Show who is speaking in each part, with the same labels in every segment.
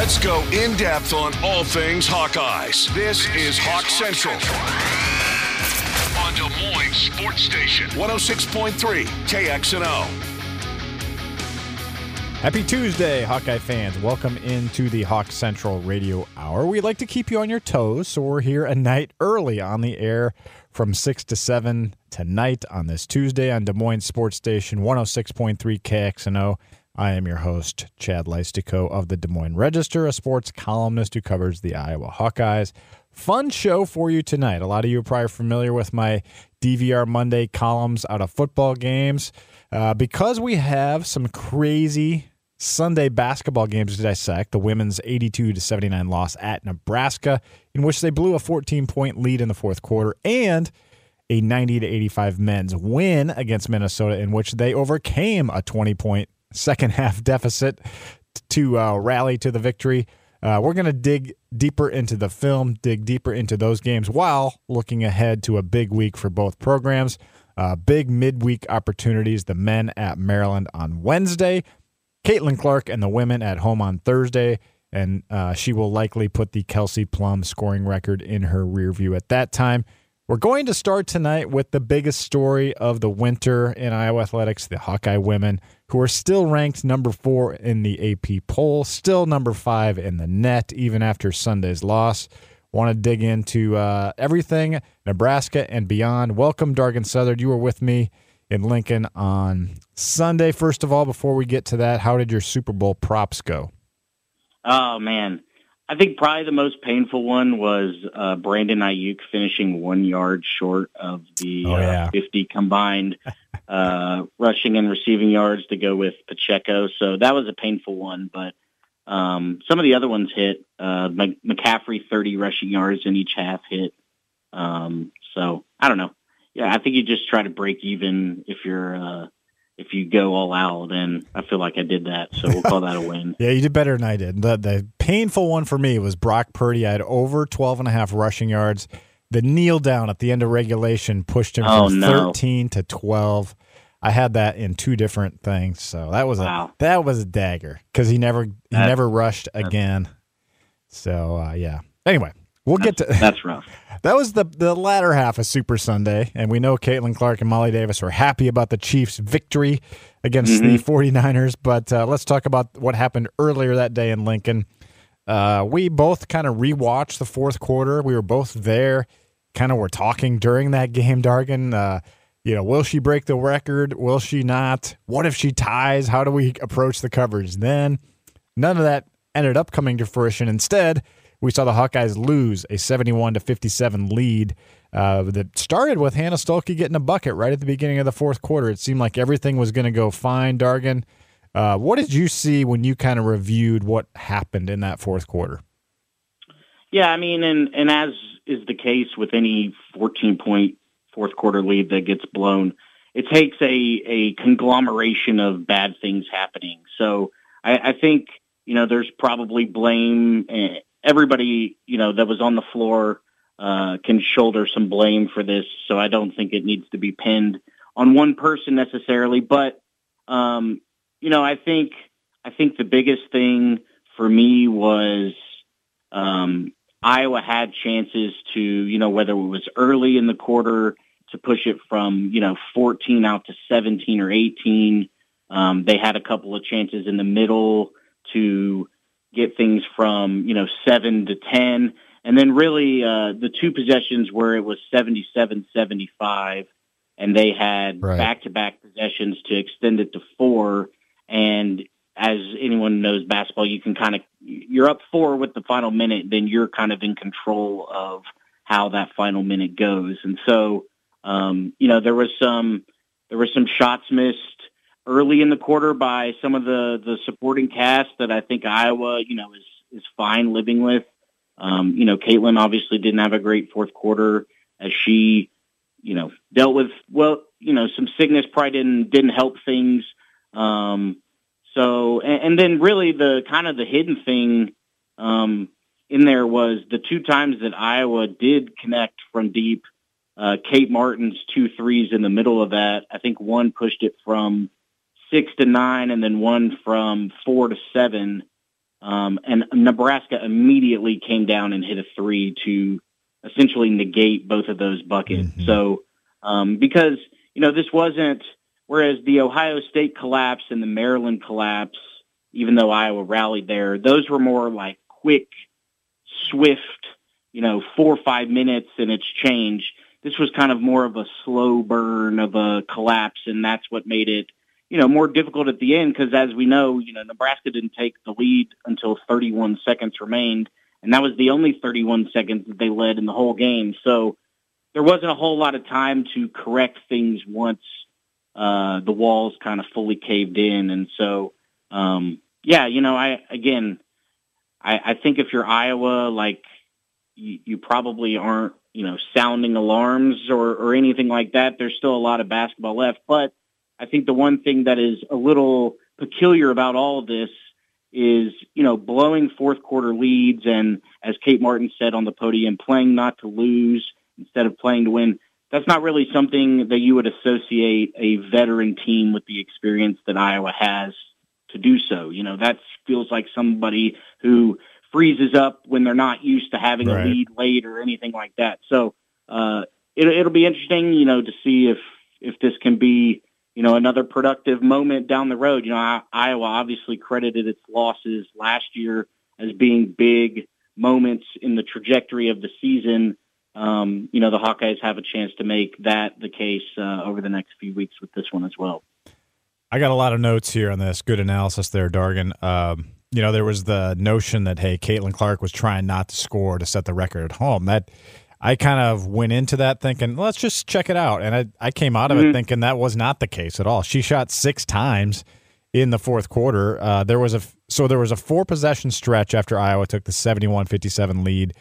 Speaker 1: Let's go in depth on all things Hawkeyes. This is Hawk Central. On Des Moines Sports Station, 106.3 KXNO.
Speaker 2: Happy Tuesday, Hawkeye fans. Welcome into the Hawk Central Radio Hour. We like to keep you on your toes, so we're here a night early on the air from 6 to 7 tonight on this Tuesday on Des Moines Sports Station 106.3 KXNO. I am your host, Chad Leistikow of the Des Moines Register, a sports columnist who covers the Iowa Hawkeyes. Fun show for you tonight. A lot of you are probably familiar with my DVR Monday columns out of football games. Uh, because we have some crazy Sunday basketball games to dissect, the women's 82 to 79 loss at Nebraska, in which they blew a 14 point lead in the fourth quarter, and a 90 to 85 men's win against Minnesota, in which they overcame a 20 point second half deficit to uh, rally to the victory. Uh, we're going to dig deeper into the film, dig deeper into those games while looking ahead to a big week for both programs. Uh, big midweek opportunities. The men at Maryland on Wednesday, Caitlin Clark and the women at home on Thursday. And uh, she will likely put the Kelsey Plum scoring record in her rear view at that time. We're going to start tonight with the biggest story of the winter in Iowa athletics the Hawkeye women, who are still ranked number four in the AP poll, still number five in the net, even after Sunday's loss. Want to dig into uh, everything Nebraska and beyond. Welcome, Dargan Southard. You were with me in Lincoln on Sunday. First of all, before we get to that, how did your Super Bowl props go?
Speaker 3: Oh man, I think probably the most painful one was uh, Brandon Aiyuk finishing one yard short of the
Speaker 2: Oh, yeah.
Speaker 3: uh, 50 combined uh, rushing and receiving yards to go with Pacheco. So that was a painful one, but um, some of the other ones hit. Uh, McCaffrey 30 rushing yards in each half hit. Um, so I don't know. Yeah, I think you just try to break even if you're uh, if you go all out, and I feel like I did that. So we'll call that a win.
Speaker 2: Yeah, you did better than I did. The, the painful one for me was Brock Purdy. I had over 12 and a half rushing yards. The kneel down at the end of regulation pushed him
Speaker 3: Oh,
Speaker 2: from
Speaker 3: no.
Speaker 2: 13 to 12. I had that in two different things, so that was a that was a dagger because he never he never rushed again. So uh, yeah. Anyway, we'll get to
Speaker 3: That's rough.
Speaker 2: that was the the latter half of Super Sunday, and we know Caitlin Clark and Molly Davis were happy about the Chiefs' victory against the 49ers. But uh, let's talk about what happened earlier that day in Lincoln. Uh, we both kind of rewatched the fourth quarter. We were both there, kind of were talking during that game, Dargan. Uh, you know, will she break the record? Will she not? What if she ties? How do we approach the coverage then? None of that ended up coming to fruition. Instead, we saw the Hawkeyes lose a 71 to 57 lead uh, that started with Hannah Stuelke getting a bucket right at the beginning of the fourth quarter. It seemed like everything was going to go fine, Dargan. Uh, what did you see when you kind of reviewed what happened in that fourth quarter?
Speaker 3: Yeah, I mean, and and as is the case with any 14 point fourth quarter lead that gets blown, it takes a a conglomeration of bad things happening. So I, I think you know there's probably blame. Everybody you know that was on the floor uh, can shoulder some blame for this. So I don't think it needs to be pinned on one person necessarily. But um, you know, I think I think the biggest thing for me was um, Iowa had chances to, you know, whether it was early in the quarter to push it from, you know, 14 out to 17 or 18. Um, they had a couple of chances in the middle to get things from, you know, 7 to 10. And then really uh, the two possessions where it was 77-75 and they had
Speaker 2: Right.
Speaker 3: back-to-back possessions to extend it to four. And as anyone knows basketball, you can kind of you're up four with the final minute, then you're kind of in control of how that final minute goes. And so, um, you know, there was some there were some shots missed early in the quarter by some of the the supporting cast that I think Iowa, you know, is is fine living with. Um, you know, Caitlin obviously didn't have a great fourth quarter as she, you know, dealt with well, you know, some sickness probably didn't didn't help things. Um, so, and, and then really the kind of the hidden thing um, in there was the two times that Iowa did connect from deep. Uh, Kate Martin's two threes in the middle of that. I think one pushed it from six to nine, and then one from four to seven. Um, and Nebraska immediately came down and hit a three to essentially negate both of those buckets. Mm-hmm. So um, because you know this wasn't whereas the Ohio State collapse and the Maryland collapse, even though Iowa rallied there, those were more like quick, swift, you know, four or five minutes and it's changed. This was kind of more of a slow burn of a collapse, and that's what made it you know, more difficult at the end because as we know, you know, Nebraska didn't take the lead until 31 seconds remained, and that was the only 31 seconds that they led in the whole game. So there wasn't a whole lot of time to correct things once uh, the walls kind of fully caved in, and so um, yeah, you know, I again, I, I think if you're Iowa, like you, you probably aren't, you know, sounding alarms or or anything like that. There's still a lot of basketball left, but I think the one thing that is a little peculiar about all of this is, you know, blowing fourth quarter leads and, as Kate Martin said on the podium, playing not to lose instead of playing to win. That's not really something that you would associate a veteran team with the experience that Iowa has to do so. You know, that feels like somebody who freezes up when they're not used to having right. a lead late or anything like that. So uh, it, it'll be interesting, you know, to see if if this can be you know, another productive moment down the road. You know, Iowa obviously credited its losses last year as being big moments in the trajectory of the season. Um, you know, the Hawkeyes have a chance to make that the case uh, over the next few weeks with this one as well.
Speaker 2: I got a lot of notes here on this. Good analysis there, Dargan. Um, you know, there was the notion that hey, Caitlin Clark was trying not to score to set the record at home. That I kind of went into that thinking, let's just check it out. And I, I came out of mm-hmm. it thinking that was not the case at all. She shot six times in the fourth quarter. Uh, there was a so there was a four possession stretch after Iowa took the 71-57 lead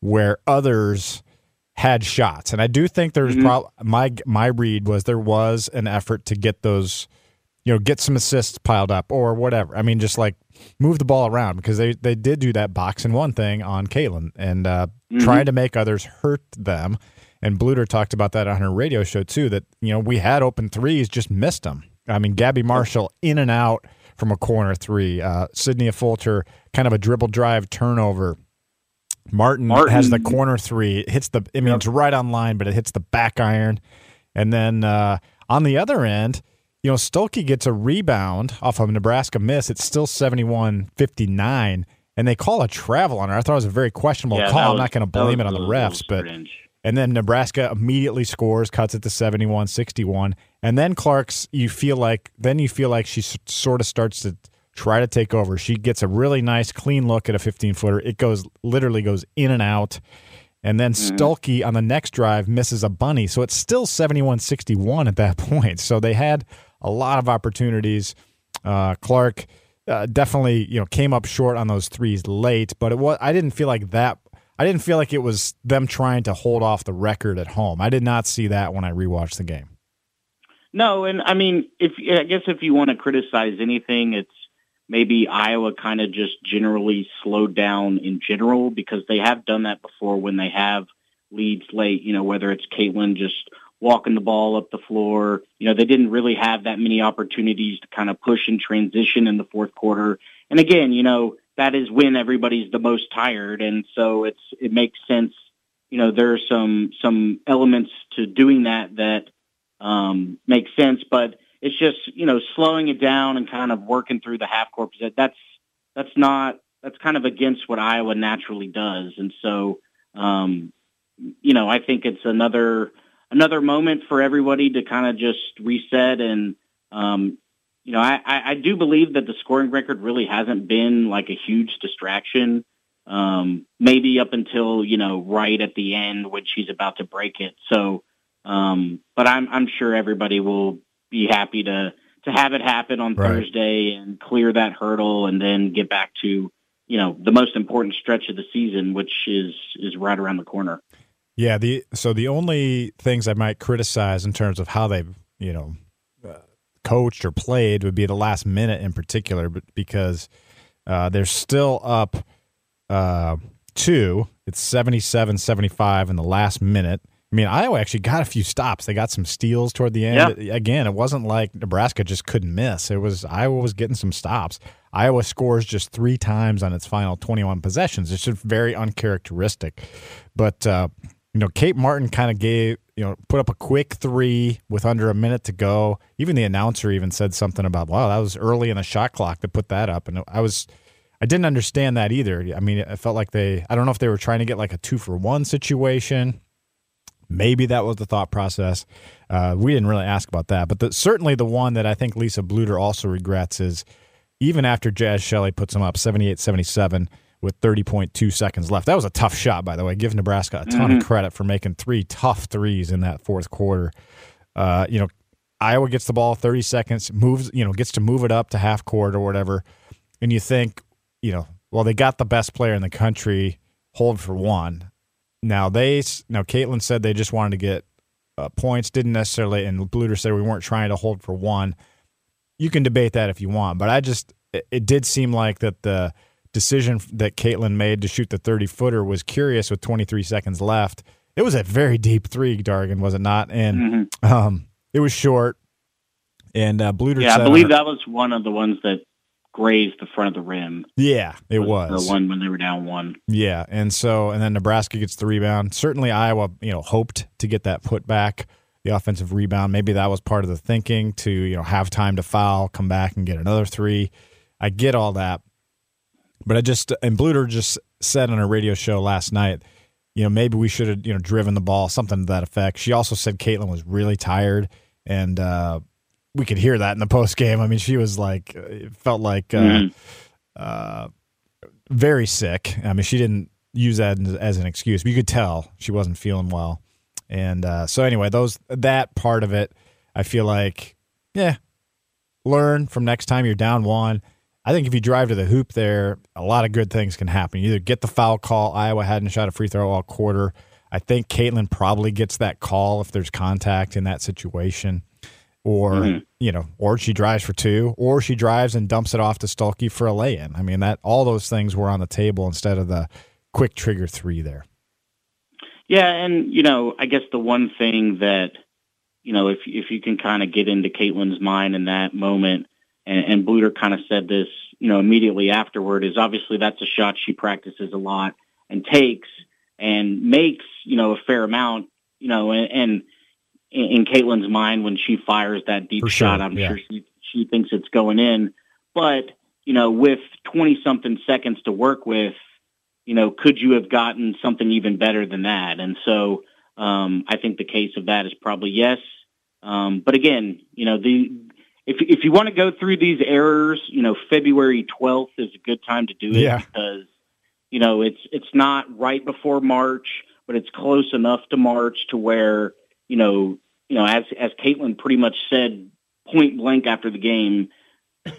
Speaker 2: where others had shots. And I do think there's mm-hmm. pro- my my read was there was an effort to get those you know, get some assists piled up or whatever. I mean, just like move the ball around because they, they did do that box and one thing on Caitlin and uh, mm-hmm. trying to make others hurt them. And Bluder talked about that on her radio show too. That you know we had open threes, just missed them. I mean, Gabby Marshall in and out from a corner three. Uh, Sydney Affolter kind of a dribble drive turnover. Martin, Martin. has the corner three. It hits the. I mean, yep. it's right on line, but it hits the back iron. And then uh, on the other end, you know, Stuelke gets a rebound off of a Nebraska miss. It's still 71 59, and they call a travel on her. I thought it was a very questionable yeah, call. Was, I'm not going to blame it on the refs, but. And then Nebraska immediately scores, cuts it to 71 61. And then Clark's, you feel like, then you feel like she s- sort of starts to try to take over. She gets a really nice, clean look at a 15 footer. It goes, literally goes in and out. And then mm-hmm. Stuelke on the next drive misses a bunny. So it's still 71 61 at that point. So they had a lot of opportunities. Uh, Clark uh, definitely you know came up short on those threes late, but it was I didn't feel like that. I didn't feel like it was them trying to hold off the record at home. I did not see that when I rewatched the game.
Speaker 3: No, and I mean, if I guess if you want to criticize anything, it's maybe Iowa kind of just generally slowed down in general because they have done that before when they have leads late. You know, whether it's Caitlin just walking the ball up the floor. You know, they didn't really have that many opportunities to kind of push and transition in the fourth quarter. And again, you know, that is when everybody's the most tired. And so it's, it makes sense. You know, there are some, some elements to doing that that um, make sense, but it's just, you know, slowing it down and kind of working through the half court. That's, that's not, that's kind of against what Iowa naturally does. And so, um, you know, I think it's another, another moment for everybody to kind of just reset and um, you know I, I do believe that the scoring record really hasn't been like a huge distraction um, maybe up until you know right at the end when she's about to break it so um, but I'm I'm sure everybody will be happy to to have it happen on right. Thursday and clear that hurdle and then get back to you know the most important stretch of the season which is is right around the corner.
Speaker 2: Yeah, the so the only things I might criticize in terms of how they've you know uh, coached or played would be the last minute in particular, but because uh, they're still up uh, two, it's 77-75 in the last minute, I mean, Iowa actually got a few stops. They got some steals toward the end. Yeah. Again, it wasn't like Nebraska just couldn't miss. It was Iowa was getting some stops. Iowa scores just three times on its final 21 possessions. It's just very uncharacteristic. But uh, you know, Kate Martin kind of gave you know put up a quick three with under a minute to go. Even the announcer even said something about, "Wow, that was early in the shot clock to put that up." And I was I didn't understand that either. I mean, it felt like they I don't know if they were trying to get like a two for one situation Maybe that was the thought process. Uh, we didn't really ask about that, but the, certainly the one that I think Lisa Bluder also regrets is even after Jaz Shelley puts them up 78 77 with 30.2 seconds left. That was a tough shot, by the way. Give Nebraska a ton mm-hmm. of credit for making three tough threes in that fourth quarter. Uh, you know, Iowa gets the ball 30 seconds, moves, you know, gets to move it up to half court or whatever. And you think, you know, well, they got the best player in the country, hold for one. Now they now Caitlin said they just wanted to get uh, points, didn't necessarily, and Bluder said we weren't trying to hold for one. You can debate that if you want, but I just it, it did seem like that the decision that Caitlin made to shoot the thirty footer was curious with twenty three seconds left. It was a very deep three, Dargan, was it not? And mm-hmm. um, it was short. And uh, Bluder,
Speaker 3: yeah, I believe that was one of the ones that grazed the front of the rim.
Speaker 2: Yeah, it was,
Speaker 3: was, the one when they were down one.
Speaker 2: Yeah, and so and then Nebraska gets the rebound. Certainly, Iowa, you know, hoped to get that put back, the offensive rebound. Maybe that was part of the thinking to you know have time to foul, come back and get another three. I get all that, but I just and Bluder just said on a radio show last night. You know, maybe we should have you know driven the ball, something to that effect. She also said Caitlin was really tired, and uh, we could hear that in the post game. I mean, she was like, it felt like uh, mm-hmm. uh, very sick. I mean, she didn't use that as an excuse, but you could tell she wasn't feeling well. And uh, so, anyway, those that part of it, I feel like, yeah, learn from next time you're down one. I think if you drive to the hoop there, a lot of good things can happen. You either get the foul call. Iowa hadn't shot a free throw all quarter. I think Caitlin probably gets that call if there's contact in that situation or mm-hmm. you know, or she drives for two, or she drives and dumps it off to Stuelke for a lay-in. I mean, that all those things were on the table instead of the quick trigger three there.
Speaker 3: Yeah, and you know, I guess the one thing that you know, if if you can kind of get into Caitlin's mind in that moment, and, and Bluder kind of said this, you know, immediately afterward, is obviously that's a shot she practices a lot and takes and makes, you know, a fair amount, you know, and, and in, in Caitlin's mind when she fires that deep shot. I'm yeah. sure she she thinks it's going in, but you know, with 20 something seconds to work with, you know, could you have gotten something even better than that? And so um, I think the case of that is probably yes. Um, but again, you know, the if if you want to go through these errors, you know, February 12th is a good time to do it
Speaker 2: yeah.
Speaker 3: because you know it's it's not right before March, but it's close enough to March to where you know you know, as as Caitlin pretty much said point blank after the game,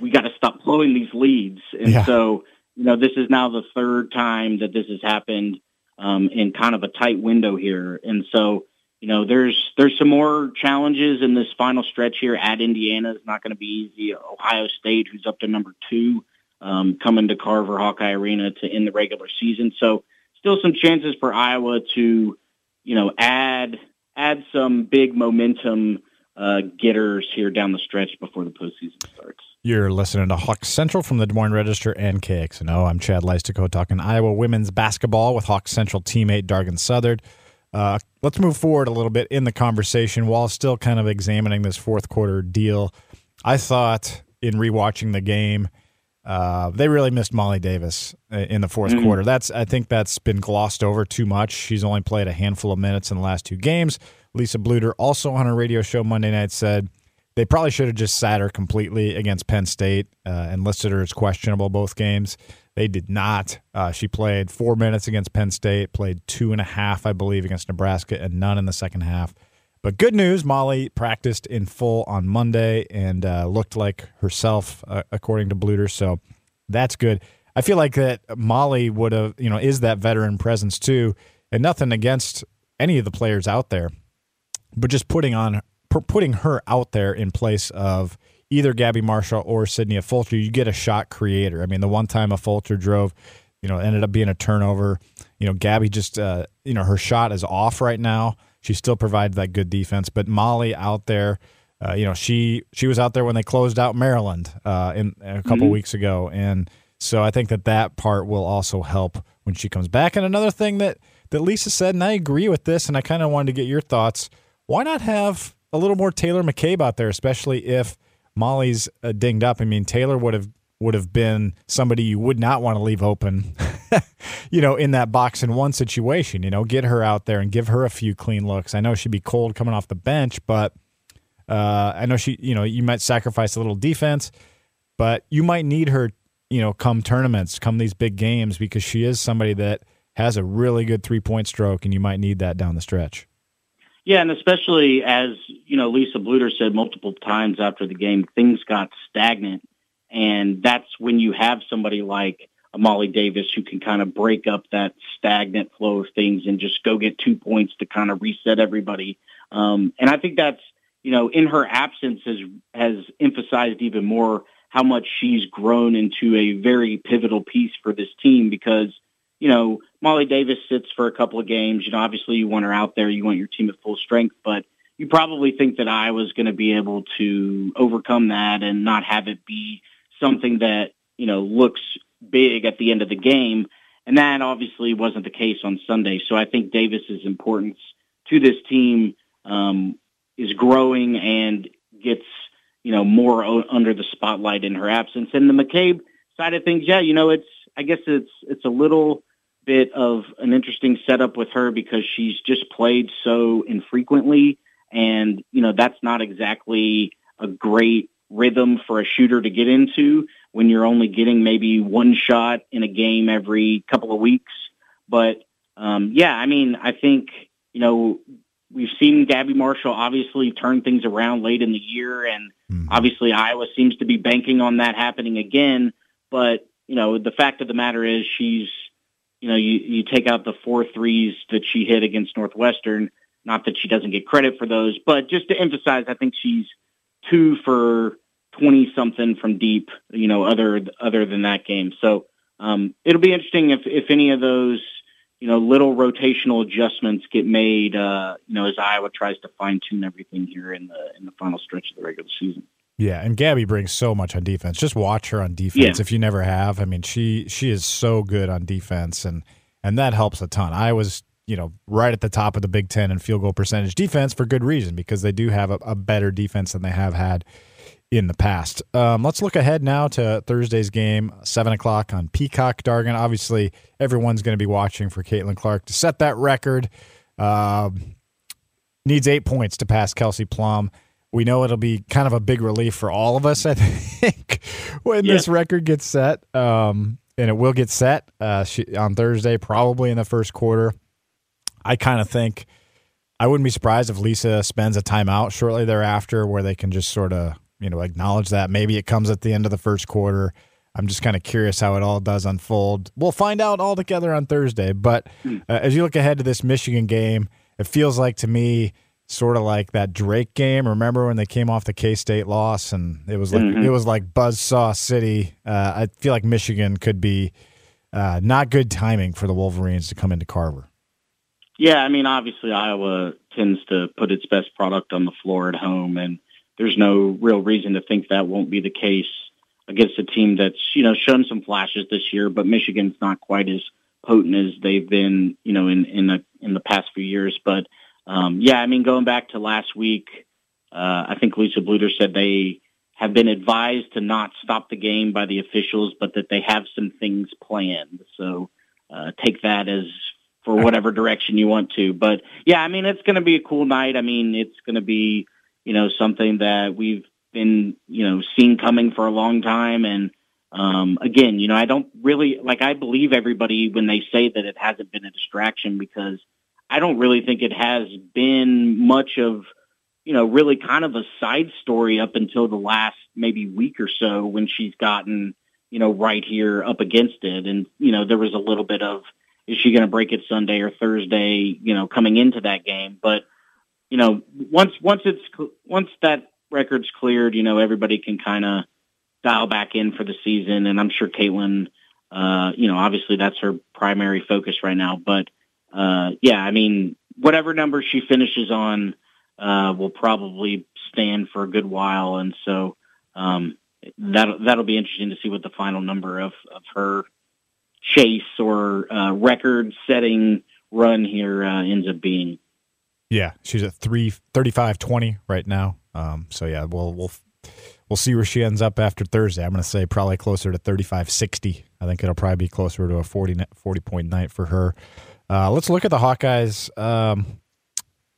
Speaker 3: we got to stop blowing these leads. And yeah. so, you know, this is now the third time that this has happened um, in kind of a tight window here. And so, you know, there's there's some more challenges in this final stretch here. At Indiana It's not going to be easy. Ohio State, who's up to number two, um, coming to Carver Hawkeye Arena to end the regular season. So, still some chances for Iowa to, you know, add add some big momentum uh, getters here down the stretch before the postseason starts.
Speaker 2: You're listening to Hawk Central from the Des Moines Register and KXNO. I'm Chad Leistikow talking Iowa women's basketball with Hawk Central teammate Dargan Southard. Uh, let's move forward a little bit in the conversation while still kind of examining this fourth quarter deal. I thought in rewatching the game – uh, they really missed Molly Davis uh, in the 4th mm-hmm. quarter. That's I think that's been glossed over too much. She's only played a handful of minutes in the last two games. Lisa Bluder also on her radio show Monday night said they probably should have just sat her completely against Penn State uh, and listed her as questionable both games. They did not. Uh, she played four minutes against Penn State, played two and a half, I believe, against Nebraska, and none in the second half. But good news, Molly practiced in full on Monday and uh, looked like herself, uh, according to Bluder. So that's good. I feel like that Molly would have, you know, is that veteran presence too, and nothing against any of the players out there, but just putting on putting her out there in place of either Gabby Marshall or Sydney Affolter, you get a shot creator. I mean, the one time Affolter drove, you know, ended up being a turnover. You know, Gabby just, uh, you know, her shot is off right now she still provides that good defense. But Molly out there, uh, you know, she she was out there when they closed out Maryland uh, in a couple mm-hmm. weeks ago, and so I think that that part will also help when she comes back. And another thing that that Lisa said, and I agree with this, and I kind of wanted to get your thoughts. Why not have a little more Taylor McCabe out there, especially if Molly's uh, dinged up? I mean, Taylor would have would have been somebody you would not want to leave open, you know, in that box in one situation. You know, get her out there and give her a few clean looks. I know she'd be cold coming off the bench, but uh, I know she, you know, you might sacrifice a little defense, but you might need her, you know, come tournaments, come these big games, because she is somebody that has a really good three point stroke, and you might need that down the stretch.
Speaker 3: Yeah, and especially as you know, Lisa Bluder said multiple times after the game, things got stagnant and that's when you have somebody like Molly Davis who can kind of break up that stagnant flow of things and just go get two points to kind of reset everybody. Um, and I think that's, you know, in her absence has, has emphasized even more how much she's grown into a very pivotal piece for this team because, you know, Molly Davis sits for a couple of games. You know, obviously you want her out there. You want your team at full strength, but you probably think that I was going to be able to overcome that and not have it be something that, you know, looks big at the end of the game. And that obviously wasn't the case on Sunday. So I think Davis's importance to this team um, is growing and gets, you know, more o- under the spotlight in her absence. And the McCabe side of things, yeah, you know, it's, I guess it's, it's a little bit of an interesting setup with her because she's just played so infrequently. And, you know, that's not exactly a great rhythm for a shooter to get into when you're only getting maybe one shot in a game every couple of weeks. But um, yeah, I mean, I think you know we've seen Gabby Marshall obviously turn things around late in the year, and mm-hmm. obviously Iowa seems to be banking on that happening again. But you know, the fact of the matter is, she's you know, you you take out the four threes that she hit against Northwestern. Not that she doesn't get credit for those, but just to emphasize, I think she's two for 20 something from deep, you know, other, other than that game. So, um, it'll be interesting if, if any of those, you know, little rotational adjustments get made, uh, you know, as Iowa tries to fine tune everything here in the, in the final stretch of the regular season.
Speaker 2: Yeah, and Gabby brings so much on defense. Just watch her on defense yeah. if you never have. I mean, she she is so good on defense and and that helps a ton. I was, you know, right at the top of the Big 10 in field goal percentage defense for good reason because they do have a, a better defense than they have had in the past. Um, let's look ahead now to Thursday's game, 7 o'clock on Peacock Dargan. Obviously, everyone's going to be watching for Caitlin Clark to set that record. Uh, needs eight points to pass Kelsey Plum. We know it'll be kind of a big relief for all of us, I think, when yeah. this record gets set. Um, and it will get set uh, on Thursday, probably in the first quarter. I kind of think I wouldn't be surprised if Lisa spends a timeout shortly thereafter where they can just sort of you know acknowledge that. Maybe it comes at the end of the first quarter. I'm just kind of curious how it all does unfold. We'll find out all together on Thursday. But hmm. uh, as you look ahead to this Michigan game, it feels like to me sort of like that Drake game. Remember when they came off the K State loss and it was like mm-hmm. it was like buzzsaw city. Uh, I feel like Michigan could be uh, not good timing for the Wolverines to come into Carver.
Speaker 3: Yeah, I mean, obviously Iowa tends to put its best product on the floor at home, and there's no real reason to think that won't be the case against a team that's, you know, shown some flashes this year, but Michigan's not quite as potent as they've been, you know, in, in the, in the past few years. But, um, yeah, I mean, going back to last week, uh, I think Lisa Bluder said they have been advised to not stop the game by the officials, but that they have some things planned. So, uh, take that as for whatever direction you want to. But yeah, I mean, it's going to be a cool night. I mean, it's going to be, you know, something that we've been, you know, seen coming for a long time. And um, again, you know, I don't really like. I believe everybody when they say that it hasn't been a distraction because I don't really think it has been much of, you know, really kind of a side story up until the last maybe week or so when she's gotten, you know, right here up against it. And you know, there was a little bit of is she going to break it Sunday or Thursday, you know, coming into that game, but you know, once once it's once that record's cleared, you know, everybody can kind of dial back in for the season. And I'm sure Caitlin, uh, you know, obviously that's her primary focus right now. But uh, yeah, I mean, whatever number she finishes on uh, will probably stand for a good while, and so um, that that'll be interesting to see what the final number of of her chase or uh, record-setting run here uh, ends up being.
Speaker 2: Yeah, she's at three thirty-five twenty right now. Um, so yeah, we'll we'll we'll see where she ends up after Thursday. I'm going to say probably closer to thirty-five sixty. I think it'll probably be closer to a 40, 40 point night for her. Uh, let's look at the Hawkeyes. Um,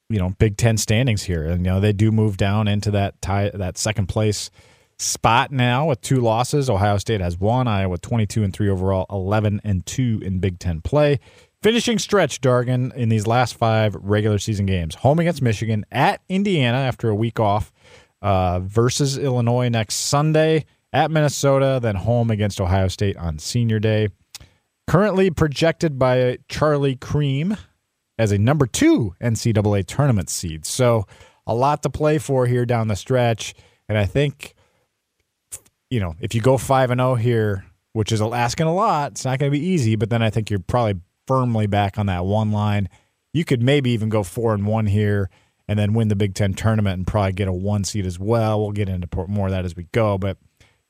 Speaker 2: you know, Big Ten standings here, and you know they do move down into that tie, that second place spot now with two losses. Ohio State has one. Iowa 22 and 3 overall, 11 and 2 in Big 10 play. Finishing stretch, Dargan, in these last five regular season games. Home against Michigan, at Indiana after a week off, uh, versus Illinois next Sunday, at Minnesota, then home against Ohio State on senior day. Currently projected by Charlie Creme as a number two NCAA tournament seed. So a lot to play for here down the stretch. And I think you know, if you go 5 and 0 here, which is asking a lot, it's not going to be easy, but then I think you're probably firmly back on that one line. You could maybe even go 4 and 1 here and then win the Big 10 tournament and probably get a 1 seed as well. We'll get into more of that as we go, but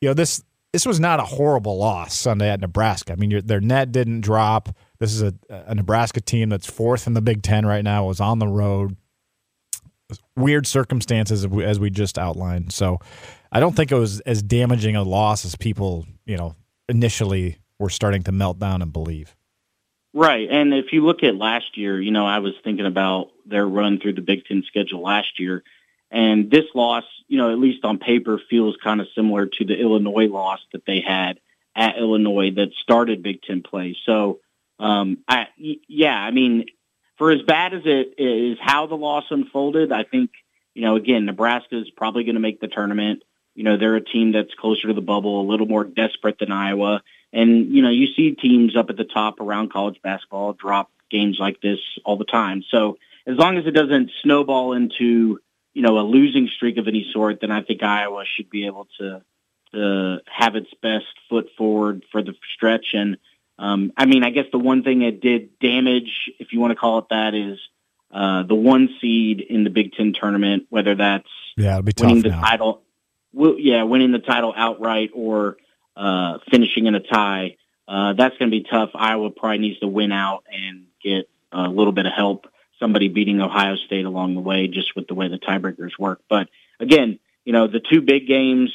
Speaker 2: you know, this this was not a horrible loss Sunday at Nebraska. I mean, their net didn't drop. This is a, a Nebraska team that's fourth in the Big Ten right now. It was on the road. Weird circumstances as we just outlined. So I don't think it was as damaging a loss as people, you know, initially were starting to melt down and believe.
Speaker 3: Right. And if you look at last year, you know, I was thinking about their run through the Big Ten schedule last year. And this loss, you know, at least on paper, feels kind of similar to the Illinois loss that they had at Illinois that started Big Ten play. So, um, I, yeah, I mean, for as bad as it is how the loss unfolded, I think, you know, again, Nebraska is probably going to make the tournament. You know, they're a team that's closer to the bubble, a little more desperate than Iowa. And, you know, you see teams up at the top around college basketball drop games like this all the time. So as long as it doesn't snowball into, you know, a losing streak of any sort, then I think Iowa should be able to to have its best foot forward for the stretch. And um, I mean, I guess the one thing it did damage, if you want to call it that, is uh, the one seed in the Big Ten tournament, whether that's
Speaker 2: yeah, be
Speaker 3: winning the
Speaker 2: now.
Speaker 3: title yeah, winning the title outright or uh, finishing in a tie. Uh, that's going to be tough. Iowa probably needs to win out and get a little bit of help. Somebody beating Ohio State along the way, just with the way the tiebreakers work. But again, you know, the two big games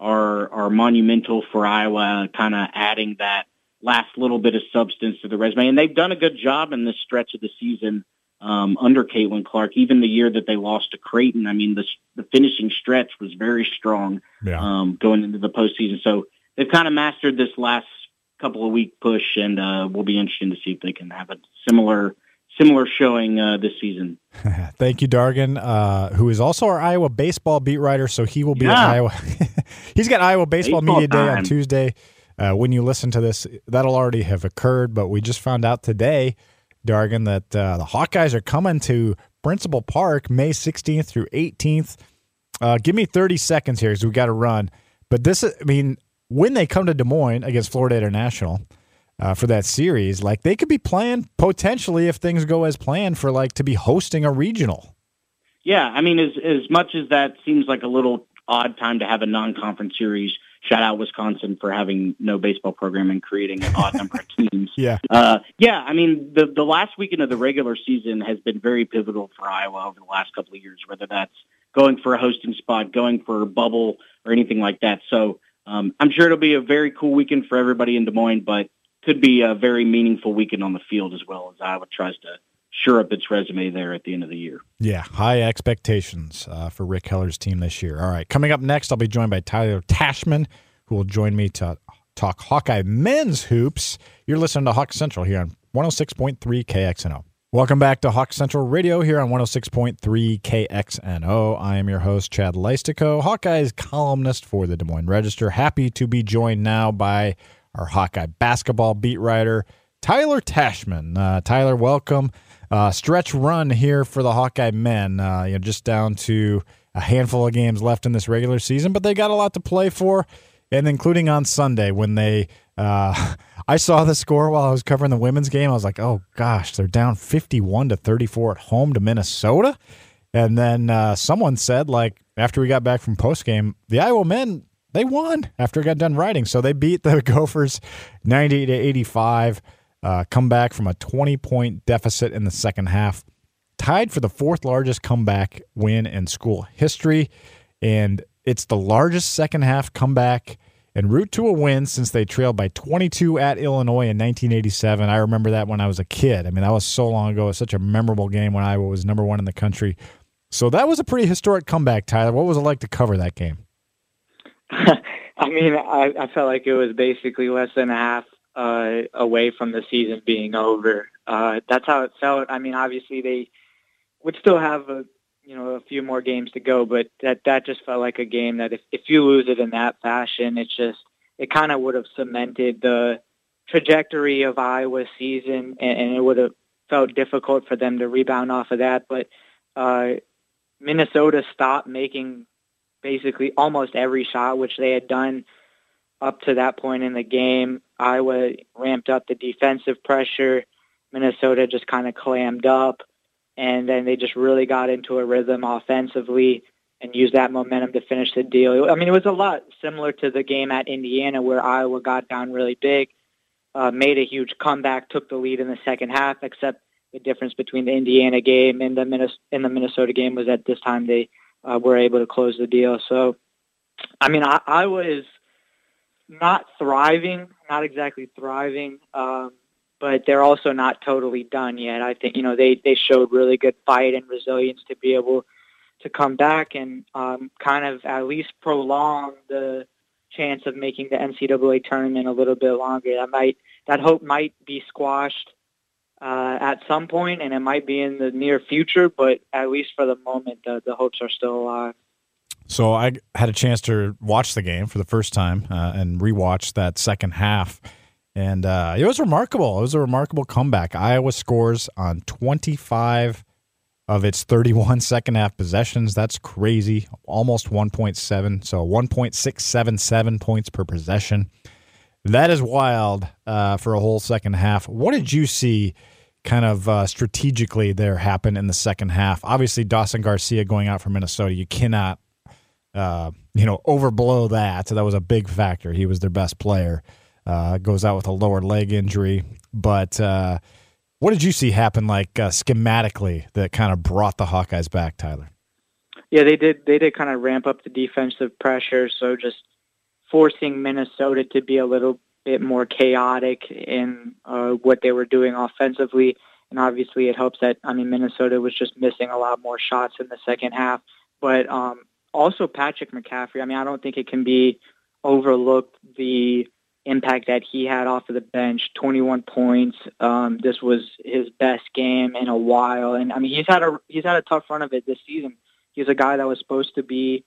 Speaker 3: are are monumental for Iowa, kind of adding that last little bit of substance to the resume. And they've done a good job in this stretch of the season um, under Caitlin Clark. Even the year that they lost to Creighton, I mean, the, the finishing stretch was very strong yeah. um, going into the postseason. So they've kind of mastered this last couple of week push, and uh, will be interesting to see if they can have a similar similar showing uh, this season.
Speaker 2: Thank you, Dargan, uh, who is also our Iowa baseball beat writer. So he will be
Speaker 3: yeah.
Speaker 2: at Iowa. He's got Iowa baseball, baseball media time. day on Tuesday. Uh, when you listen to this, that'll already have occurred. But we just found out today Dargan, that uh, the Hawkeyes are coming to Principal Park May 16th through 18th. Uh, give me 30 seconds here because we got to run. But this, I mean, when they come to Des Moines against Florida International uh, for that series, like they could be playing potentially if things go as planned for like to be hosting a regional.
Speaker 3: Yeah, I mean, as as much as that seems like a little odd time to have a non-conference series, shout out Wisconsin for having no baseball program and creating an odd number of teams.
Speaker 2: Yeah.
Speaker 3: Uh, yeah, I mean, the, the last weekend of the regular season has been very pivotal for Iowa over the last couple of years, whether that's going for a hosting spot, going for a bubble, or anything like that. So um, I'm sure it'll be a very cool weekend for everybody in Des Moines, but could be a very meaningful weekend on the field as well as Iowa tries to sure up its resume there at the end of the year.
Speaker 2: Yeah, high expectations uh, for Rick Heller's team this year. All right, coming up next, I'll be joined by Tyler Tachman, who will join me to talk Hawkeye men's hoops. You're listening to Hawk Central here on 106.3 KXNO. Welcome back to Hawk Central Radio here on 106.3 KXNO. I am your host, Chad Leistikow, Hawkeye's columnist for the Des Moines Register. Happy to be joined now by our Hawkeye basketball beat writer, Tyler Tachman. Uh, Tyler, welcome. Uh, stretch run here for the Hawkeye men. Uh, you know, just down to a handful of games left in this regular season, but they got a lot to play for and including on Sunday when they. Uh, I saw the score while I was covering the women's game. I was like, "Oh gosh, they're down fifty-one to thirty-four at home to Minnesota." And then uh, someone said, like after we got back from post game, the Iowa men they won after it got done writing. So they beat the Gophers ninety to eighty-five. Uh, come back from a twenty-point deficit in the second half, tied for the fourth largest comeback win in school history, and it's the largest second half comeback en route to a win since they trailed by 22 at Illinois in 1987. I remember that when I was a kid. I mean, that was so long ago. It was such a memorable game when Iowa was number one in the country. So that was a pretty historic comeback, Tyler. What was it like to cover that game?
Speaker 4: I mean, I, I felt like it was basically less than a half uh, away from the season being over. Uh, that's how it felt. I mean, obviously they would still have a you know a few more games to go, but that that just felt like a game that if if you lose it in that fashion, it's just it kind of would have cemented the trajectory of Iowa's season, and, and it would have felt difficult for them to rebound off of that. But uh, Minnesota stopped making basically almost every shot, which they had done up to that point in the game. Iowa ramped up the defensive pressure. Minnesota just kind of clammed up and then they just really got into a rhythm offensively and used that momentum to finish the deal. I mean, it was a lot similar to the game at Indiana where Iowa got down really big, uh, made a huge comeback, took the lead in the second half, except the difference between the Indiana game and the Minnesota, and the Minnesota game was at this time they uh, were able to close the deal. So, I mean, I, Iowa is not thriving, not exactly thriving. Um, but they're also not totally done yet. I think you know they they showed really good fight and resilience to be able to come back and um, kind of at least prolong the chance of making the NCAA tournament a little bit longer. That might that hope might be squashed uh, at some point, and it might be in the near future. But at least for the moment, the, the hopes are still alive.
Speaker 2: So I had a chance to watch the game for the first time uh, and rewatch that second half. And uh, it was remarkable. It was a remarkable comeback. Iowa scores on 25 of its 31 second half possessions. That's crazy. Almost 1.7. So 1.677 points per possession. That is wild uh, for a whole second half. What did you see kind of uh, strategically there happen in the second half? Obviously, Dawson Garcia going out for Minnesota. You cannot, uh, you know, overblow that. So that was a big factor. He was their best player. Uh, goes out with a lower leg injury. But uh, what did you see happen, like uh, schematically, that kind of brought the Hawkeyes back, Tyler?
Speaker 4: Yeah, they did. They did kind of ramp up the defensive pressure, so just forcing Minnesota to be a little bit more chaotic in uh, what they were doing offensively. And obviously, it helps that I mean Minnesota was just missing a lot more shots in the second half. But um, also Patrick McCaffrey. I mean, I don't think it can be overlooked the impact that he had off of the bench, 21 points. Um, this was his best game in a while, and I mean he's had a he's had a tough run of it this season. He's a guy that was supposed to be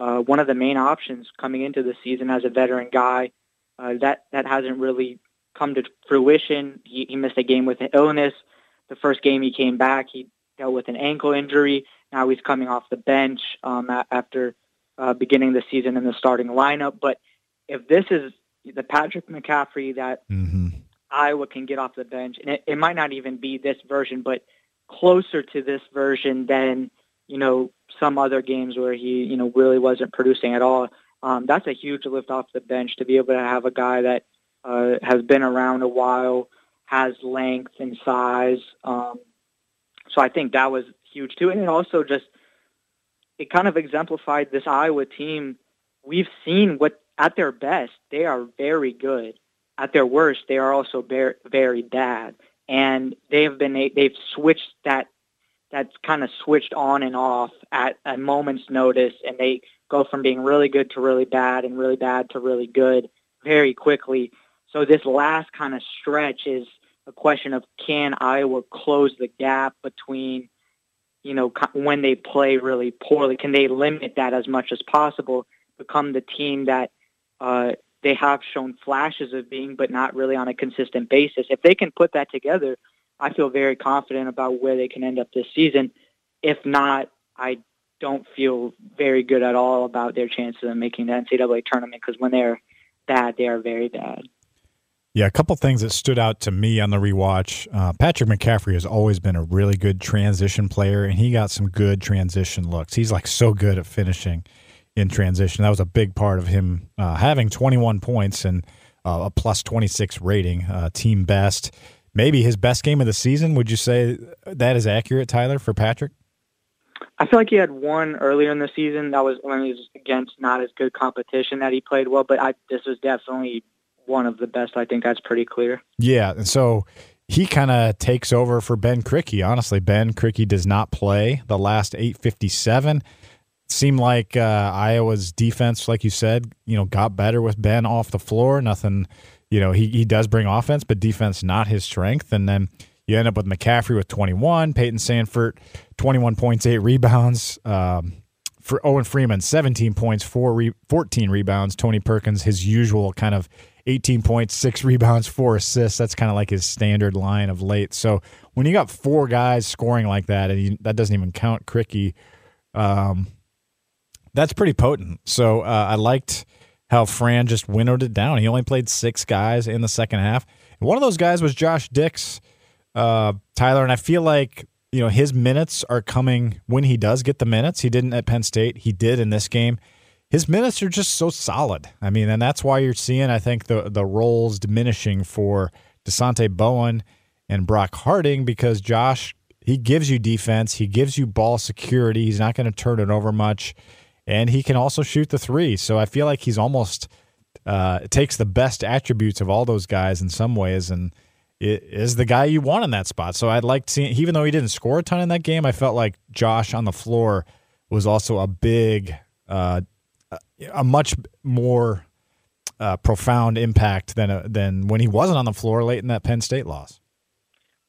Speaker 4: uh, one of the main options coming into the season as a veteran guy. Uh, that that hasn't really come to fruition. He, he missed a game with an illness. The first game he came back, he dealt with an ankle injury. Now he's coming off the bench um, after uh, beginning the season in the starting lineup. But if this is the Patrick McCaffrey that mm-hmm. Iowa can get off the bench, and it, it might not even be this version, but closer to this version than you know some other games where he you know really wasn't producing at all. Um, that's a huge lift off the bench to be able to have a guy that uh, has been around a while, has length and size. Um, so I think that was huge too, and it also just it kind of exemplified this Iowa team. We've seen what at their best, they are very good. At their worst, they are also very, very bad. And they have been they've switched that that's kind of switched on and off at a moment's notice, and they go from being really good to really bad and really bad to really good very quickly. So this last kind of stretch is a question of can Iowa close the gap between, you know, when they play really poorly? Can they limit that as much as possible? Become the team that uh, they have shown flashes of being, but not really on a consistent basis. If they can put that together, I feel very confident about where they can end up this season. If not, I don't feel very good at all about their chances of making the NCAA tournament because when they're bad, they are very bad.
Speaker 2: Yeah, a couple things that stood out to me on the rewatch. Uh, Patrick McCaffrey has always been a really good transition player, and he got some good transition looks. He's like so good at finishing in transition. That was a big part of him uh, having 21 points and uh, a plus 26 rating, uh, team best. Maybe his best game of the season. Would you say that is accurate, Tyler, for Patrick?
Speaker 4: I feel like he had one earlier in the season. That was when he was against not as good competition that he played well, but I, this was definitely one of the best. I think that's pretty clear.
Speaker 2: Yeah, and so he kind of takes over for Ben Krikke. Honestly, Ben Krikke does not play the last 857. Seemed like uh, Iowa's defense, like you said, you know, got better with Ben off the floor. Nothing, you know, he, he does bring offense, but defense not his strength. And then you end up with McCaffery with 21, Payton Sandfort, 21 points, eight rebounds. Um, for Owen Freeman, 17 points, four re- 14 rebounds. Tony Perkins, his usual kind of 18 points, six rebounds, four assists. That's kind of like his standard line of late. So when you got four guys scoring like that, and you, that doesn't even count Krikke, um, that's pretty potent. So uh, I liked how Fran just winnowed it down. He only played six guys in the second half. And one of those guys was Josh Dix, uh, Tyler, and I feel like you know his minutes are coming when he does get the minutes. He didn't at Penn State. He did in this game his minutes are just so solid. I mean, and that's why you're seeing, I think, the the roles diminishing for Dasonte Bowen and Brock Harding because Josh he gives you defense, he gives you ball security. He's not going to turn it over much, and he can also shoot the three. So I feel like he's almost uh, takes the best attributes of all those guys in some ways, and is the guy you want in that spot. So I'd like to see, even though he didn't score a ton in that game, I felt like Josh on the floor was also a big uh, a much more uh, profound impact than a, than when he wasn't on the floor late in that Penn State loss.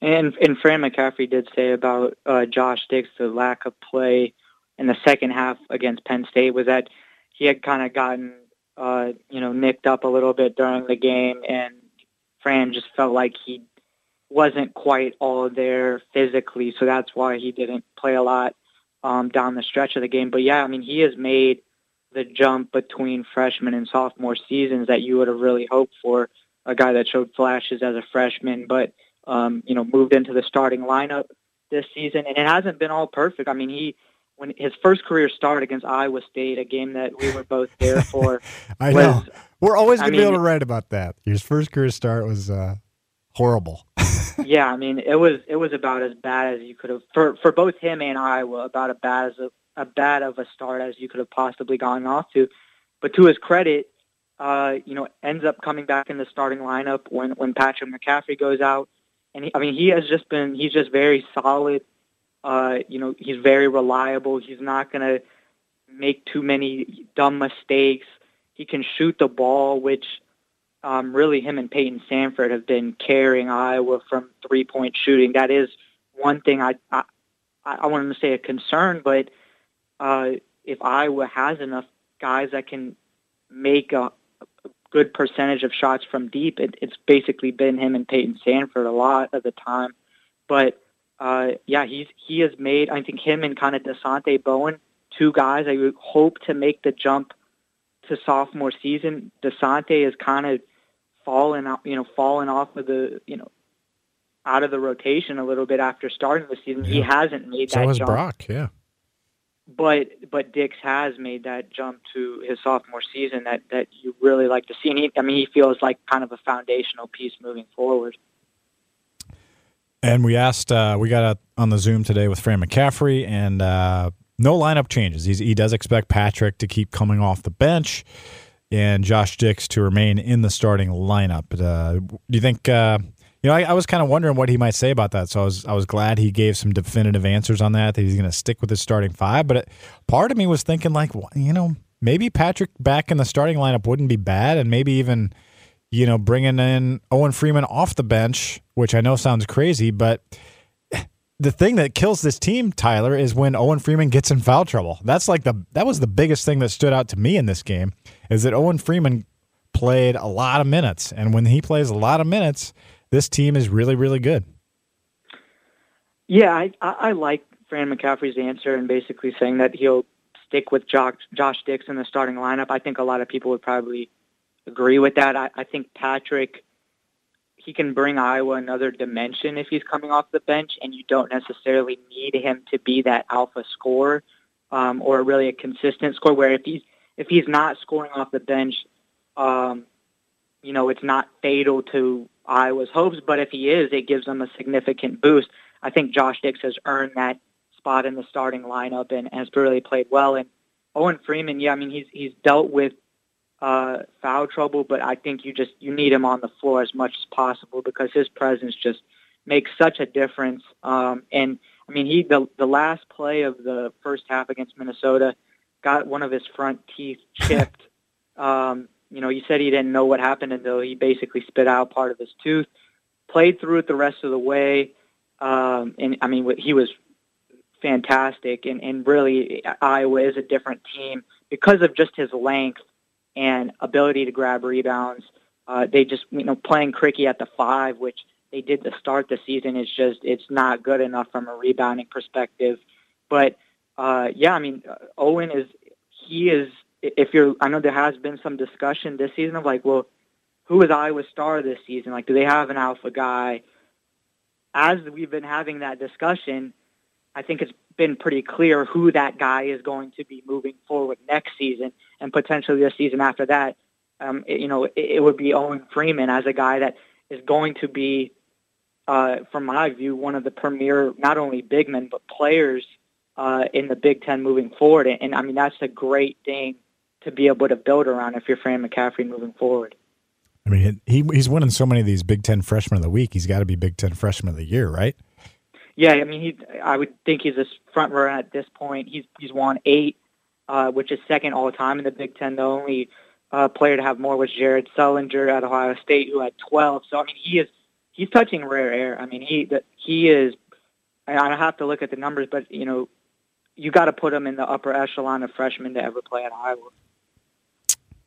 Speaker 4: And and Fran McCaffery did say about uh, Josh Dix the lack of play in the second half against Penn State was that he had kind of gotten uh, you know nicked up a little bit during the game, and Fran just felt like he wasn't quite all there physically, so that's why he didn't play a lot um, down the stretch of the game. But yeah, I mean he has made the jump between freshman and sophomore seasons that you would have really hoped for. A guy that showed flashes as a freshman, but um, you know moved into the starting lineup this season, and it hasn't been all perfect. I mean, he when his first career start against Iowa State, a game that we were both there for.
Speaker 2: I was, know we're always going to be able to write about that. His first career start was uh, horrible.
Speaker 4: yeah, I mean, it was it was about as bad as you could have for for both him and Iowa. About as bad as a, a bad of a start as you could have possibly gone off to. But to his credit, uh, you know, ends up coming back in the starting lineup when when Patrick McCaffery goes out. And he, I mean, he has just been he's just very solid. Uh, you know, he's very reliable. He's not going to make too many dumb mistakes. He can shoot the ball, which um, really him and Payton Sandfort have been carrying Iowa from three point shooting. That is one thing I I, I wanted to say a concern, but uh, if Iowa has enough guys that can make a, a good percentage of shots from deep, it, it's basically been him and Payton Sandfort a lot of the time. But uh, yeah, he's he has made I think him and kind of Dasonte Bowen, two guys I would hope to make the jump to sophomore season. Dasonte has kind of fallen out, you know, fallen off of the you know out of the rotation a little bit after starting the season. Yeah. He hasn't made
Speaker 2: so
Speaker 4: that.
Speaker 2: So has
Speaker 4: jump.
Speaker 2: Brock, yeah
Speaker 4: but but Dix has made that jump to his sophomore season that that you really like to see. And he, I mean, he feels like kind of a foundational piece moving forward.
Speaker 2: And we asked, uh, we got on the Zoom today with Fran McCaffery, and uh, no lineup changes. He's, he does expect Patrick to keep coming off the bench and Josh Dix to remain in the starting lineup. Uh, do you think uh, you know, I, I was kind of wondering what he might say about that. So I was I was glad he gave some definitive answers on that. That he's going to stick with his starting five. But it, part of me was thinking like, you know, maybe Patrick back in the starting lineup wouldn't be bad, and maybe even you know bringing in Owen Freeman off the bench, which I know sounds crazy, but the thing that kills this team, Tyler, is when Owen Freeman gets in foul trouble. That's like the that was the biggest thing that stood out to me in this game is that Owen Freeman played a lot of minutes, and when he plays a lot of minutes, this team is really, really good.
Speaker 4: Yeah, I, I like Fran McCaffery's answer and basically saying that he'll stick with Josh, Josh Dix in the starting lineup. I think a lot of people would probably agree with that. I, I think Patrick, he can bring Iowa another dimension if he's coming off the bench, and you don't necessarily need him to be that alpha scorer um, or really a consistent score. Where if he's if he's not scoring off the bench, um, you know, it's not fatal to Iowa's hopes. But if he is, it gives them a significant boost. I think Josh Dix has earned that spot in the starting lineup and has really played well. And Owen Freeman, yeah, I mean he's he's dealt with uh, foul trouble, but I think you just you need him on the floor as much as possible because his presence just makes such a difference. Um, and I mean he the the last play of the first half against Minnesota got one of his front teeth chipped. um, you know, he said he didn't know what happened until he basically spit out part of his tooth. Played through it the rest of the way. Um, and I mean, he was fantastic. And, and really, Iowa is a different team because of just his length and ability to grab rebounds. Uh, they just, you know, playing Krikke at the five, which they did to start the season, is just, it's not good enough from a rebounding perspective. But, uh, yeah, I mean, uh, Owen is, he is, if you're, I know there has been some discussion this season of like, well, who is Iowa's star this season? Like, do they have an alpha guy? As we've been having that discussion, I think it's been pretty clear who that guy is going to be moving forward next season and potentially the season after that. Um, it, you know, it, it, would be Owen Freeman as a guy that is going to be, uh, from my view, one of the premier not only big men but players uh, in the Big Ten moving forward. And, and I mean, that's a great thing to be able to build around if you're Fran McCaffery moving forward.
Speaker 2: I mean, he he's winning so many of these Big Ten Freshman of the Week. He's got to be Big Ten Freshman of the Year, right?
Speaker 4: Yeah, I mean, he. I would think he's a front runner at this point. He's he's won eight, uh, which is second all time in the Big Ten. The only uh, player to have more was Jared Sullinger at Ohio State, who had 12. So I mean, he is he's touching rare air. I mean, he that he is. I don't have to look at the numbers, but you know, you got to put him in the upper echelon of freshmen to ever play at Iowa.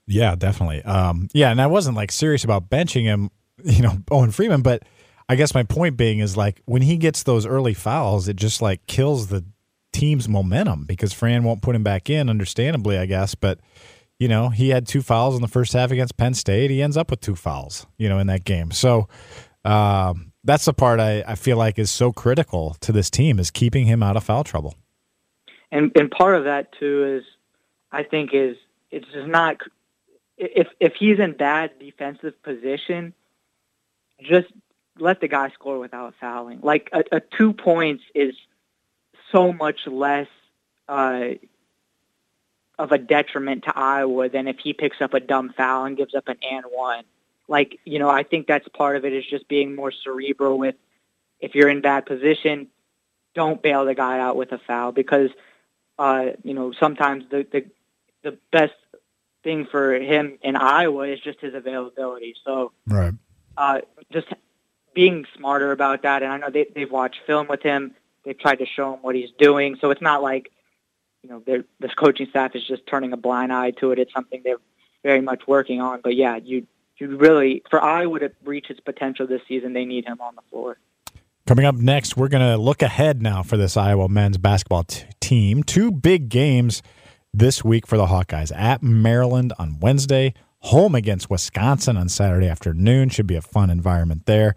Speaker 2: Yeah, definitely. Um, yeah, and I wasn't like serious about benching him, you know, Owen Freeman, but I guess my point being is like when he gets those early fouls, it just like kills the team's momentum because Fran won't put him back in, understandably, I guess. But you know, he had two fouls in the first half against Penn State. He ends up with two fouls, you know, in that game. So um, that's the part I, I feel like is so critical to this team is keeping him out of foul trouble.
Speaker 4: And and part of that too is, I think is it's just not if if he's in bad defensive position, just let the guy score without fouling. Like a, a two points is so much less uh, of a detriment to Iowa than if he picks up a dumb foul and gives up an and one. Like you know, I think that's part of it is just being more cerebral with if you're in bad position, don't bail the guy out with a foul because uh, you know sometimes the the the best thing for him in Iowa is just his availability. So
Speaker 2: right.
Speaker 4: Uh, just being smarter about that. And I know they, they've watched film with him. They've tried to show him what he's doing. So it's not like, you know, this coaching staff is just turning a blind eye to it. It's something they're very much working on. But yeah, you you really for Iowa to reach its potential this season, they need him on the floor.
Speaker 2: Coming up next, we're going to look ahead now for this Iowa men's basketball t- team. Two big games this week for the Hawkeyes at Maryland on Wednesday, home against Wisconsin on Saturday afternoon. Should be a fun environment there.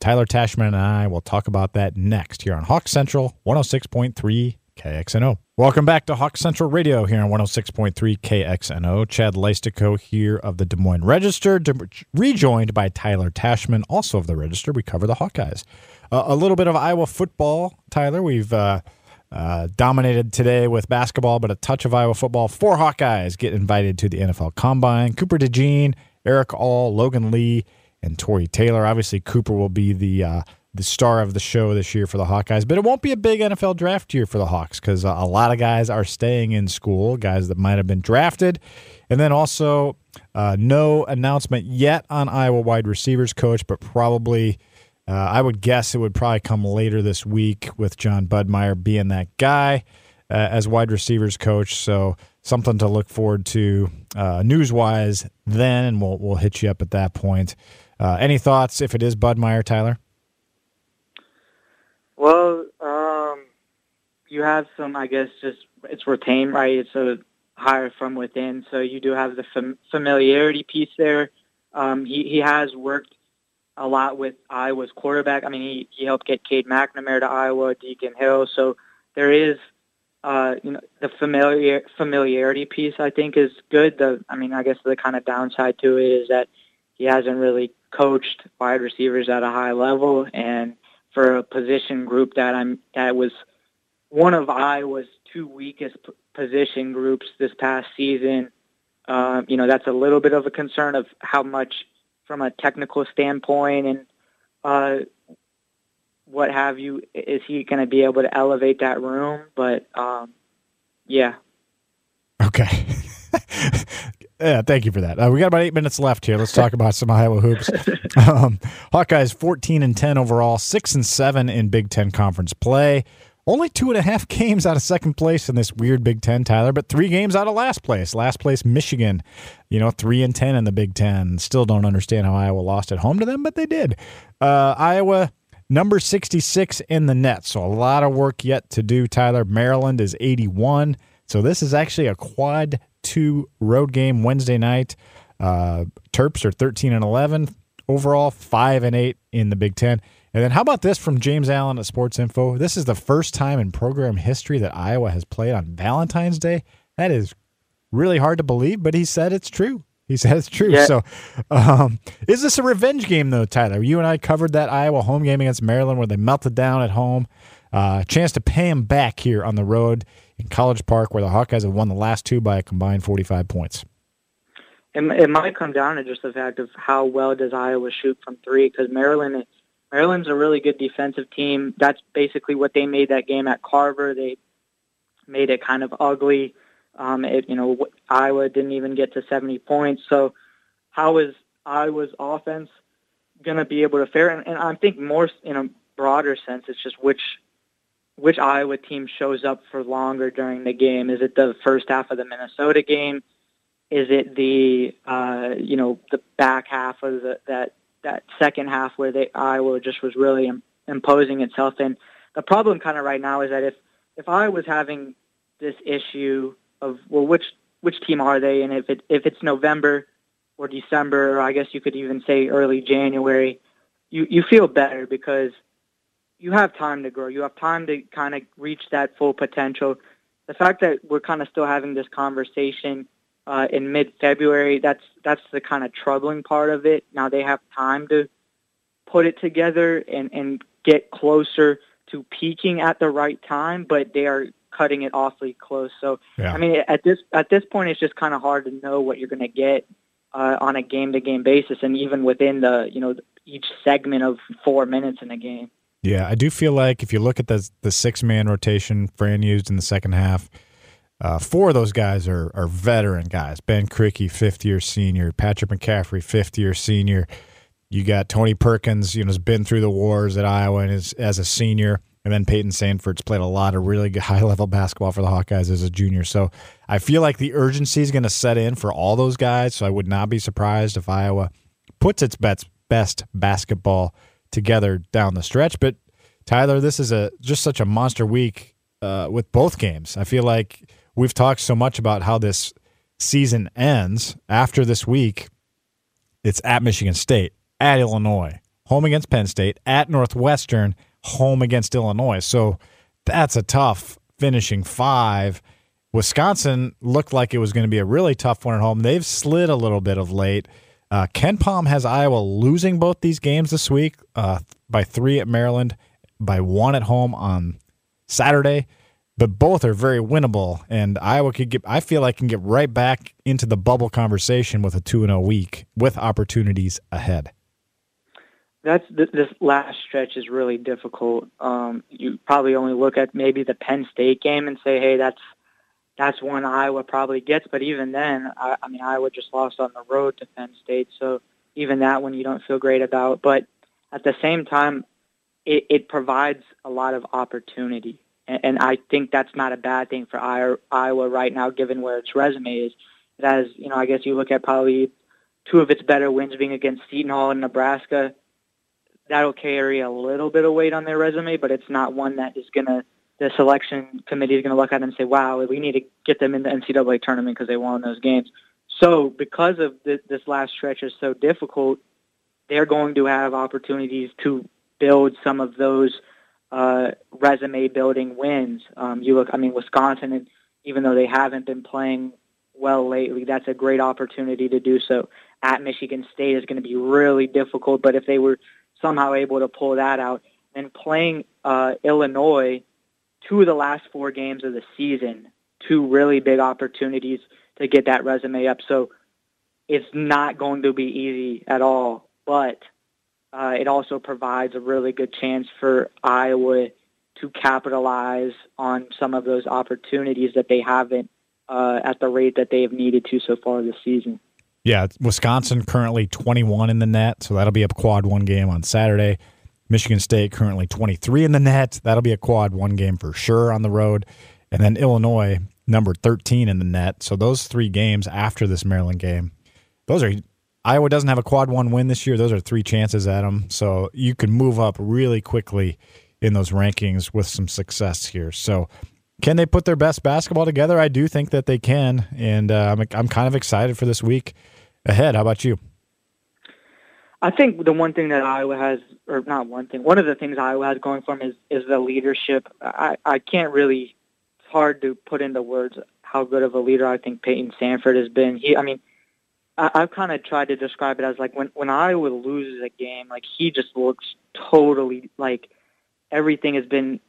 Speaker 2: Tyler Tachman and I will talk about that next here on Hawk Central 106.3 KXNO. Welcome back to Hawk Central Radio here on 106.3 KXNO. Chad Leistikow here of the Des Moines Register, rejoined by Tyler Tachman, also of the Register. We cover the Hawkeyes. Uh, a little bit of Iowa football, Tyler. We've uh, uh, dominated today with basketball, but a touch of Iowa football. Four Hawkeyes get invited to the NFL Combine. Cooper DeJean, Erick All, Logan Lee, and Tory Taylor. Obviously, Cooper will be the uh, the star of the show this year for the Hawkeyes, but it won't be a big NFL draft year for the Hawks because uh, a lot of guys are staying in school, guys that might have been drafted, and then also uh, no announcement yet on Iowa wide receivers coach, but probably. Uh, I would guess it would probably come later this week with Jon Budmayr being that guy uh, as wide receivers coach. So something to look forward to uh, news wise then, and we'll we'll hit you up at that point. Uh, any thoughts if it is Budmayr, Tyler?
Speaker 4: Well, um, you have some, I guess, just it's retained, right? It's a hire from within, so you do have the fam- familiarity piece there. Um, he he has worked a lot with Iowa's quarterback. I mean, he, he helped get Cade McNamara to Iowa, Deacon Hill. So there is, uh, you know, the familiar familiarity piece. I think is good. The I mean, I guess the kind of downside to it is that he hasn't really coached wide receivers at a high level, and for a position group that I'm that was one of Iowa's two weakest position groups this past season. Uh, you know, that's a little bit of a concern of how much from a technical standpoint and uh, what have you. Is he going to be able to elevate that room? But um, yeah.
Speaker 2: Okay. Yeah, thank you for that. Uh, we got about eight minutes left here. Let's talk about some Iowa hoops. Um, Hawkeyes fourteen and ten overall, six and seven in Big Ten conference play. Only two and a half games out of second place in this weird Big Ten, Tyler, but three games out of last place. Last place, Michigan. You know, three and ten in the Big Ten. Still don't understand how Iowa lost at home to them, but they did. Uh, Iowa number 66 in the net. So a lot of work yet to do, Tyler. Maryland is 81. So this is actually a quad two road game Wednesday night. Uh, Terps are 13 and 11 overall, 5 and 8 in the Big Ten. And then how about this from James Allen at Sports Info? This is the first time in program history that Iowa has played on Valentine's Day. That is really hard to believe, but he said it's true. He said it's true.
Speaker 4: Yeah.
Speaker 2: So, um, is this a revenge game though, Tyler? You and I covered that Iowa home game against Maryland where they melted down at home. Uh, chance to pay them back here on the road in College Park, where the Hawkeyes have won the last two by a combined 45 points.
Speaker 4: It, it might come down to just the fact of how well does Iowa shoot from three because Maryland is, Maryland's a really good defensive team. That's basically what they made that game at Carver. They made it kind of ugly. Um, it, you know, Iowa didn't even get to 70 points. So how is Iowa's offense going to be able to fare? And, and I think more in a broader sense, it's just which which Iowa team shows up for longer during the game. Is it the first half of the Minnesota game? Is it the uh, you know the back half of the, that that second half where they Iowa just was really Im- imposing itself? And the problem kind of right now is that if if I was having this issue of well, which which team are they? And if it if it's November or December, or I guess you could even say early January, you you feel better because you have time to grow. You have time to kind of reach that full potential. The fact that we're kind of still having this conversation uh, in mid-February, that's that's the kind of troubling part of it. Now they have time to put it together and, and get closer to peaking at the right time, but they are cutting it awfully close. So
Speaker 2: Yeah.
Speaker 4: I mean, at this at this point, it's just kind of hard to know what you're going to get uh, on a game-to-game basis, and even within the you know each segment of four minutes in a game.
Speaker 2: Yeah, I do feel like if you look at the the six man rotation Fran used in the second half, uh, four of those guys are are veteran guys. Ben Krikke, fifth year senior. Patrick McCaffery, fifth year senior. You got Tony Perkins, you know, has been through the wars at Iowa and is as a senior. And then Payton Sandfort's played a lot of really high level basketball for the Hawkeyes as a junior. So I feel like the urgency is going to set in for all those guys. So I would not be surprised if Iowa puts its best best basketball together down the stretch. But Tyler, this is a just such a monster week uh, with both games. I feel like we've talked so much about how this season ends after this week. It's at Michigan State, at Illinois, home against Penn State, at Northwestern, home against Illinois. So that's a tough finishing five. Wisconsin looked like it was going to be a really tough one at home. They've slid a little bit of late. Uh, KenPom has Iowa losing both these games this week uh, by three at Maryland, by one at home on Saturday. But both are very winnable, and Iowa could get. I feel like can get right back into the bubble conversation with a two and a week with opportunities ahead.
Speaker 4: That's th- this last stretch is really difficult. Um, you probably only look at maybe the Penn State game and say, "Hey, that's that's one Iowa probably gets." But even then, I, I mean, Iowa just lost on the road to Penn State, so even that one you don't feel great about. But at the same time, it, it provides a lot of opportunity, and, and I think that's not a bad thing for Iowa, right now, given where its resume is. It has, you know, I guess you look at probably two of its better wins being against Seton Hall and Nebraska that'll carry a little bit of weight on their resume, but it's not one that is going to the selection committee is going to look at them and say, "Wow, we need to get them in the NCAA tournament because they won those games." So, because of th- this last stretch is so difficult, they're going to have opportunities to build some of those uh, resume building wins. Um, you look, I mean, Wisconsin, and even though they haven't been playing well lately, that's a great opportunity to do so. At Michigan State is going to be really difficult, but if they were somehow able to pull that out, and playing uh, Illinois, two of the last four games of the season, two really big opportunities to get that resume up. So it's not going to be easy at all, but uh, it also provides a really good chance for Iowa to capitalize on some of those opportunities that they haven't uh, at the rate that they have needed to so far this season.
Speaker 2: Yeah, Wisconsin currently 21 in the net, so that'll be a quad one game on Saturday. Michigan State currently 23 in the net. That'll be a quad one game for sure on the road. And then Illinois, number 13 in the net. So those three games after this Maryland game, those are Iowa doesn't have a quad one win this year. Those are three chances at them. So you can move up really quickly in those rankings with some success here. So can they put their best basketball together? I do think that they can. And uh, I'm, I'm kind of excited for this week ahead. How about you?
Speaker 4: I think the one thing that Iowa has, or not one thing, one of the things Iowa has going for them is, is the leadership. I, I can't really, it's hard to put into words how good of a leader I think Payton Sandfort has been. He, I mean, I, I've kind of tried to describe it as like when when Iowa loses a game, like he just looks totally like everything has been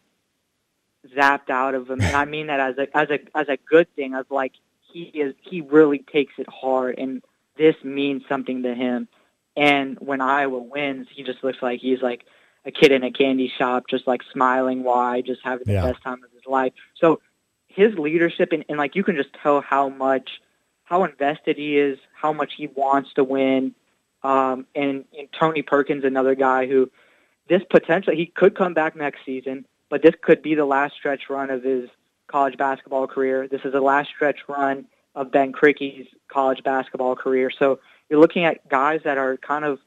Speaker 4: zapped out of him. And I mean that as a as a as a good thing. Of like he is he really takes it hard, and this means something to him. And when Iowa wins, he just looks like he's like a kid in a candy shop, just like smiling wide, just having the yeah. best time of his life. So his leadership and, and like you can just tell how much how invested he is, how much he wants to win. Um, and, and Tony Perkins, another guy who this potentially he could come back next season, but this could be the last stretch run of his college basketball career. This is the last stretch run of Ben Krikke's college basketball career. So you're looking at guys that are kind of,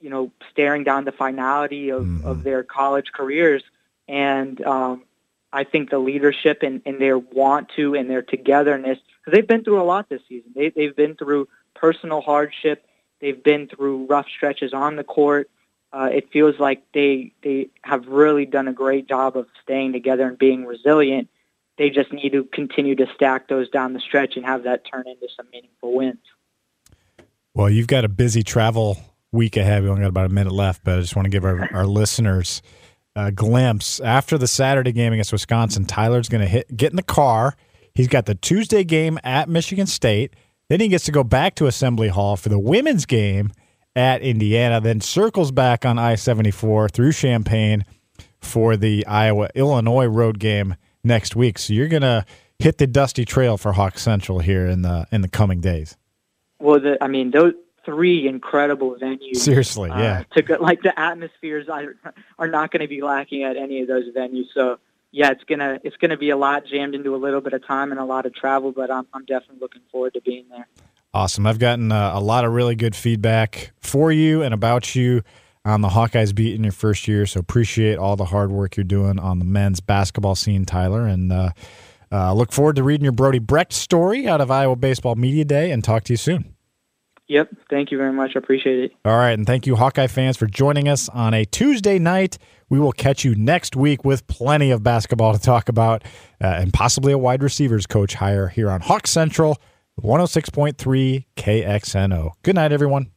Speaker 4: you know, staring down the finality of, mm-hmm. of their college careers. And um, I think the leadership and, and their want to and their togetherness, because they've been through a lot this season. They, they've been through personal hardship. They've been through rough stretches on the court. Uh, it feels like they they have really done a great job of staying together and being resilient. They just need to continue to stack those down the stretch and have that turn into some meaningful wins.
Speaker 2: Well, you've got a busy travel week ahead. We only got about a minute left, but I just want to give our, our listeners a glimpse. After the Saturday game against Wisconsin, Tyler's going to hit get in the car. He's got the Tuesday game at Michigan State. Then he gets to go back to Assembly Hall for the women's game at Indiana. Then circles back on I 74 through Champaign for the Iowa Illinois road game next week. So you're going to hit the dusty trail for Hawk Central here in the in the coming days.
Speaker 4: Well, the, I mean, those three incredible venues.
Speaker 2: Seriously, uh, yeah.
Speaker 4: To like the atmospheres are, are not going to be lacking at any of those venues. So yeah, it's gonna it's gonna be a lot jammed into a little bit of time and a lot of travel, but I'm I'm definitely looking forward to being there.
Speaker 2: Awesome. I've gotten uh, a lot of really good feedback for you and about you on the Hawkeyes beat in your first year. So appreciate all the hard work you're doing on the men's basketball scene, Tyler, and. Uh, uh, look forward to reading your Brody Brecht story out of Iowa Baseball Media Day and talk to you soon.
Speaker 4: Yep. Thank you very much. I appreciate it.
Speaker 2: All right. And thank you, Hawkeye fans, for joining us on a Tuesday night. We will catch you next week with plenty of basketball to talk about uh, and possibly a wide receivers coach hire here on Hawk Central 106.3 KXNO. Good night, everyone.